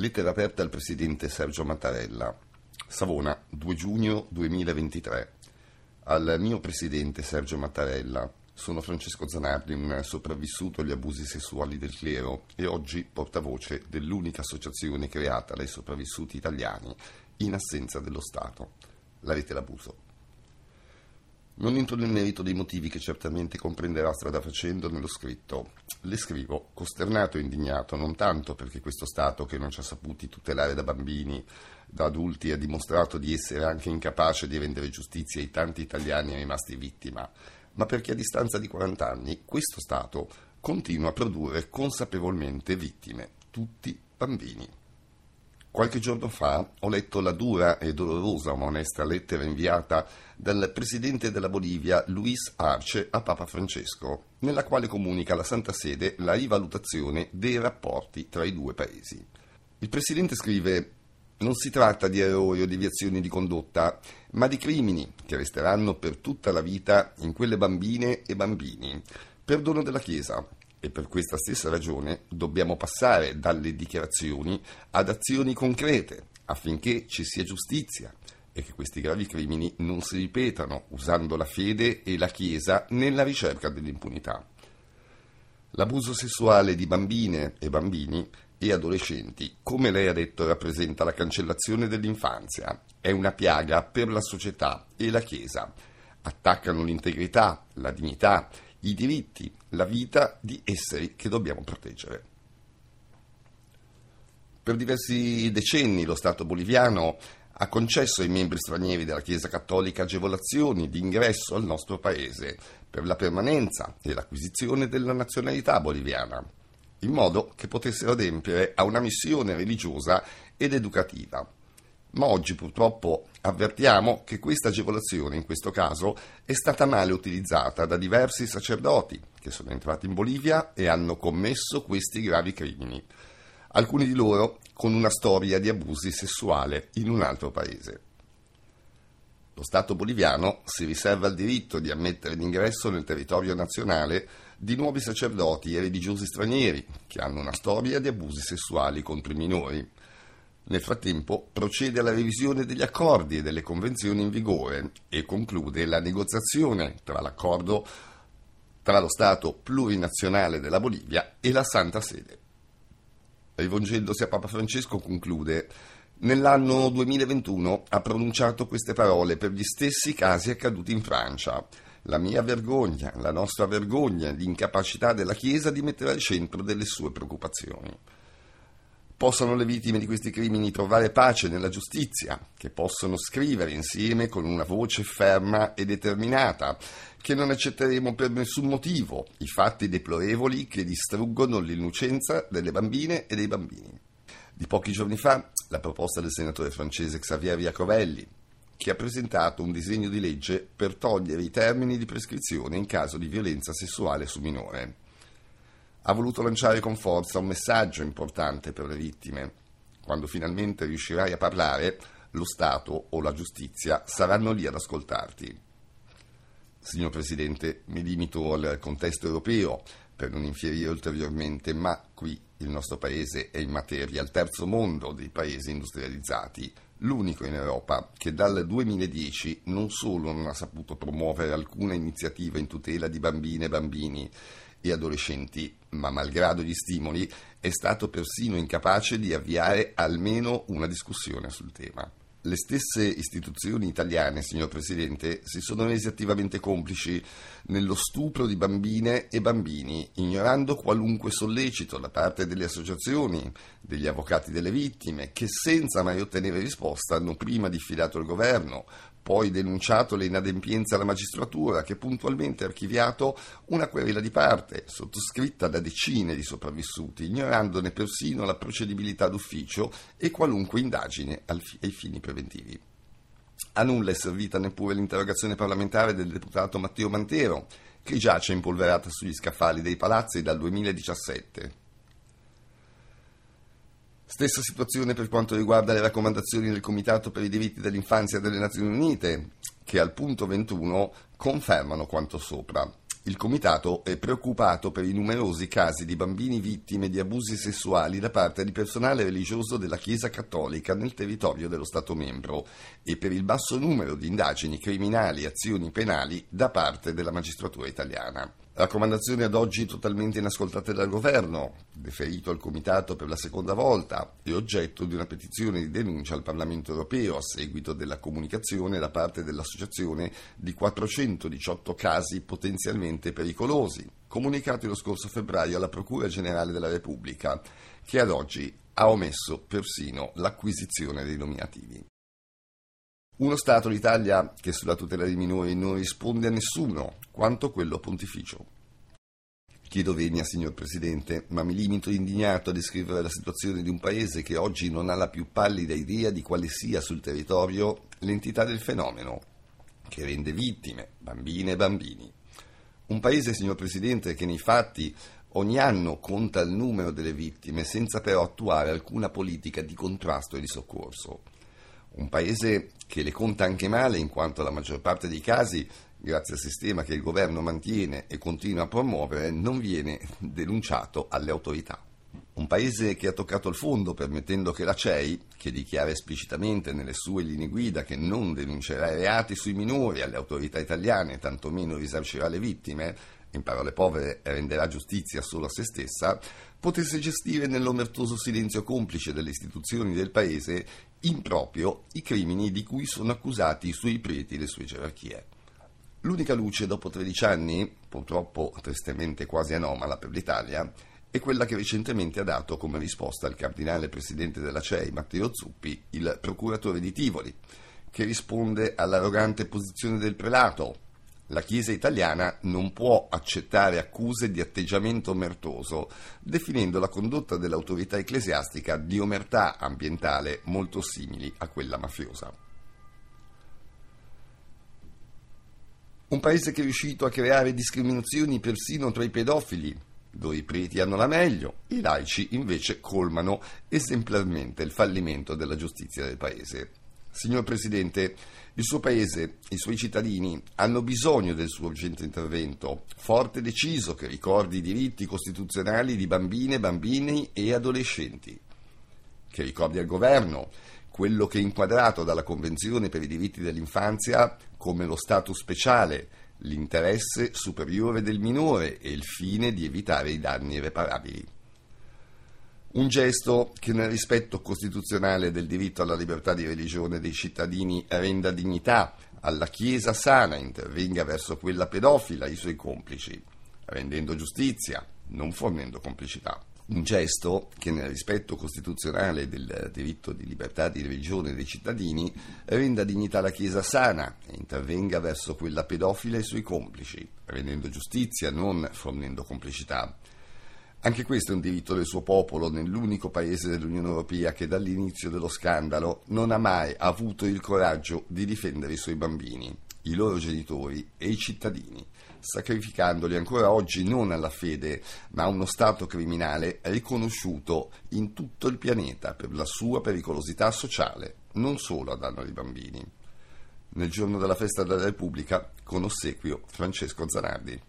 Lettera aperta al presidente Sergio Mattarella. Savona, 2 giugno 2023. Al mio presidente Sergio Mattarella. Sono Francesco Zanardi, un sopravvissuto agli abusi sessuali del clero e oggi portavoce dell'unica associazione creata dai sopravvissuti italiani in assenza dello Stato. La rete l'abuso. Non entro nel merito dei motivi che certamente comprenderà strada facendo nello scritto. Le scrivo costernato e indignato non tanto perché questo Stato che non ci ha saputi tutelare da bambini, da adulti ha dimostrato di essere anche incapace di rendere giustizia ai tanti italiani rimasti vittima, ma perché a distanza di 40 anni questo Stato continua a produrre consapevolmente vittime, tutti bambini. Qualche giorno fa ho letto la dura e dolorosa ma onesta lettera inviata dal presidente della Bolivia Luis Arce a Papa Francesco, nella quale comunica alla Santa Sede la rivalutazione dei rapporti tra i due paesi. Il presidente scrive non si tratta di errori o deviazioni di condotta, ma di crimini che resteranno per tutta la vita in quelle bambine e bambini. Perdono della Chiesa, e per questa stessa ragione dobbiamo passare dalle dichiarazioni ad azioni concrete affinché ci sia giustizia e che questi gravi crimini non si ripetano usando la fede e la Chiesa nella ricerca dell'impunità. L'abuso sessuale di bambine e bambini e adolescenti, come lei ha detto, rappresenta la cancellazione dell'infanzia, è una piaga per la società e la Chiesa. Attaccano l'integrità, la dignità i diritti, la vita di esseri che dobbiamo proteggere. Per diversi decenni lo Stato boliviano ha concesso ai membri stranieri della Chiesa Cattolica agevolazioni di ingresso al nostro paese per la permanenza e l'acquisizione della nazionalità boliviana, in modo che potessero adempiere a una missione religiosa ed educativa ma oggi purtroppo avvertiamo che questa agevolazione in questo caso è stata male utilizzata da diversi sacerdoti che sono entrati in Bolivia e hanno commesso questi gravi crimini, alcuni di loro con una storia di abusi sessuali in un altro paese. Lo Stato boliviano si riserva il diritto di ammettere l'ingresso nel territorio nazionale di nuovi sacerdoti e religiosi stranieri che hanno una storia di abusi sessuali contro i minori nel frattempo procede alla revisione degli accordi e delle convenzioni in vigore e conclude la negoziazione tra l'accordo tra lo Stato plurinazionale della Bolivia e la Santa Sede. Rivolgendosi a Papa Francesco conclude Nell'anno 2021 ha pronunciato queste parole per gli stessi casi accaduti in Francia. La mia vergogna, la nostra vergogna, l'incapacità della Chiesa di mettere al centro delle sue preoccupazioni possano le vittime di questi crimini trovare pace nella giustizia, che possono scrivere insieme con una voce ferma e determinata, che non accetteremo per nessun motivo i fatti deplorevoli che distruggono l'innocenza delle bambine e dei bambini. Di pochi giorni fa la proposta del senatore francese Xavier Iacovelli, che ha presentato un disegno di legge per togliere i termini di prescrizione in caso di violenza sessuale su minore ha voluto lanciare con forza un messaggio importante per le vittime. Quando finalmente riuscirai a parlare, lo Stato o la giustizia saranno lì ad ascoltarti. Signor Presidente, mi limito al contesto europeo per non infierire ulteriormente, ma qui il nostro Paese è in materia al terzo mondo dei paesi industrializzati, l'unico in Europa che dal 2010 non solo non ha saputo promuovere alcuna iniziativa in tutela di bambine e bambini e adolescenti, ma malgrado gli stimoli è stato persino incapace di avviare almeno una discussione sul tema. Le stesse istituzioni italiane, signor Presidente, si sono rese attivamente complici nello stupro di bambine e bambini, ignorando qualunque sollecito da parte delle associazioni, degli avvocati delle vittime, che senza mai ottenere risposta hanno prima diffidato il governo, poi denunciato le inadempienze alla magistratura che puntualmente ha archiviato una querela di parte sottoscritta da decine di sopravvissuti, ignorandone persino la procedibilità d'ufficio e qualunque indagine ai fini preventivi. A nulla è servita neppure l'interrogazione parlamentare del deputato Matteo Mantero, che giace impolverata sugli scaffali dei palazzi dal 2017. Stessa situazione per quanto riguarda le raccomandazioni del Comitato per i diritti dell'infanzia delle Nazioni Unite, che al punto 21 confermano quanto sopra. Il comitato è preoccupato per i numerosi casi di bambini vittime di abusi sessuali da parte di personale religioso della Chiesa Cattolica nel territorio dello Stato membro e per il basso numero di indagini criminali e azioni penali da parte della magistratura italiana. Raccomandazioni ad oggi totalmente inascoltate dal governo, deferito al Comitato per la seconda volta e oggetto di una petizione di denuncia al Parlamento europeo a seguito della comunicazione da parte dell'Associazione di 418 casi potenzialmente pericolosi, comunicati lo scorso febbraio alla Procura Generale della Repubblica, che ad oggi ha omesso persino l'acquisizione dei nominativi. Uno Stato, l'Italia, che sulla tutela dei minori non risponde a nessuno, quanto quello pontificio. Chiedo venia, signor Presidente, ma mi limito indignato a descrivere la situazione di un paese che oggi non ha la più pallida idea di quale sia sul territorio l'entità del fenomeno, che rende vittime, bambine e bambini. Un paese, signor Presidente, che nei fatti ogni anno conta il numero delle vittime senza però attuare alcuna politica di contrasto e di soccorso. Un paese che le conta anche male in quanto la maggior parte dei casi, grazie al sistema che il governo mantiene e continua a promuovere, non viene denunciato alle autorità. Un paese che ha toccato il fondo permettendo che la CEI, che dichiara esplicitamente nelle sue linee guida che non denuncerà i reati sui minori alle autorità italiane, tantomeno risarcirà le vittime, in parole povere renderà giustizia solo a se stessa, potesse gestire nell'omertoso silenzio complice delle istituzioni del paese improprio i crimini di cui sono accusati i suoi preti e le sue gerarchie. L'unica luce dopo 13 anni, purtroppo tristemente quasi anomala per l'Italia, è quella che recentemente ha dato come risposta al cardinale presidente della CEI, Matteo Zuppi, il procuratore di Tivoli, che risponde all'arrogante posizione del prelato, la Chiesa italiana non può accettare accuse di atteggiamento omertoso, definendo la condotta dell'autorità ecclesiastica di omertà ambientale molto simili a quella mafiosa. Un paese che è riuscito a creare discriminazioni persino tra i pedofili, dove i preti hanno la meglio, i laici invece colmano esemplarmente il fallimento della giustizia del paese. Signor Presidente, il suo Paese, i suoi cittadini hanno bisogno del suo urgente intervento, forte e deciso, che ricordi i diritti costituzionali di bambine, bambini e adolescenti, che ricordi al governo quello che è inquadrato dalla Convenzione per i diritti dell'infanzia come lo status speciale, l'interesse superiore del minore e il fine di evitare i danni irreparabili. Un gesto che nel rispetto costituzionale del diritto alla libertà di religione dei cittadini renda dignità alla Chiesa sana, intervenga verso quella pedofila e i suoi complici, rendendo giustizia, non fornendo complicità. Un gesto che nel rispetto costituzionale del diritto di libertà di religione dei cittadini renda dignità alla Chiesa sana e intervenga verso quella pedofila e i suoi complici, rendendo giustizia, non fornendo complicità. Anche questo è un diritto del suo popolo nell'unico paese dell'Unione Europea che dall'inizio dello scandalo non ha mai avuto il coraggio di difendere i suoi bambini, i loro genitori e i cittadini, sacrificandoli ancora oggi non alla fede, ma a uno Stato criminale riconosciuto in tutto il pianeta per la sua pericolosità sociale, non solo a danno dei bambini. Nel giorno della festa della Repubblica, con ossequio Francesco Zanardi.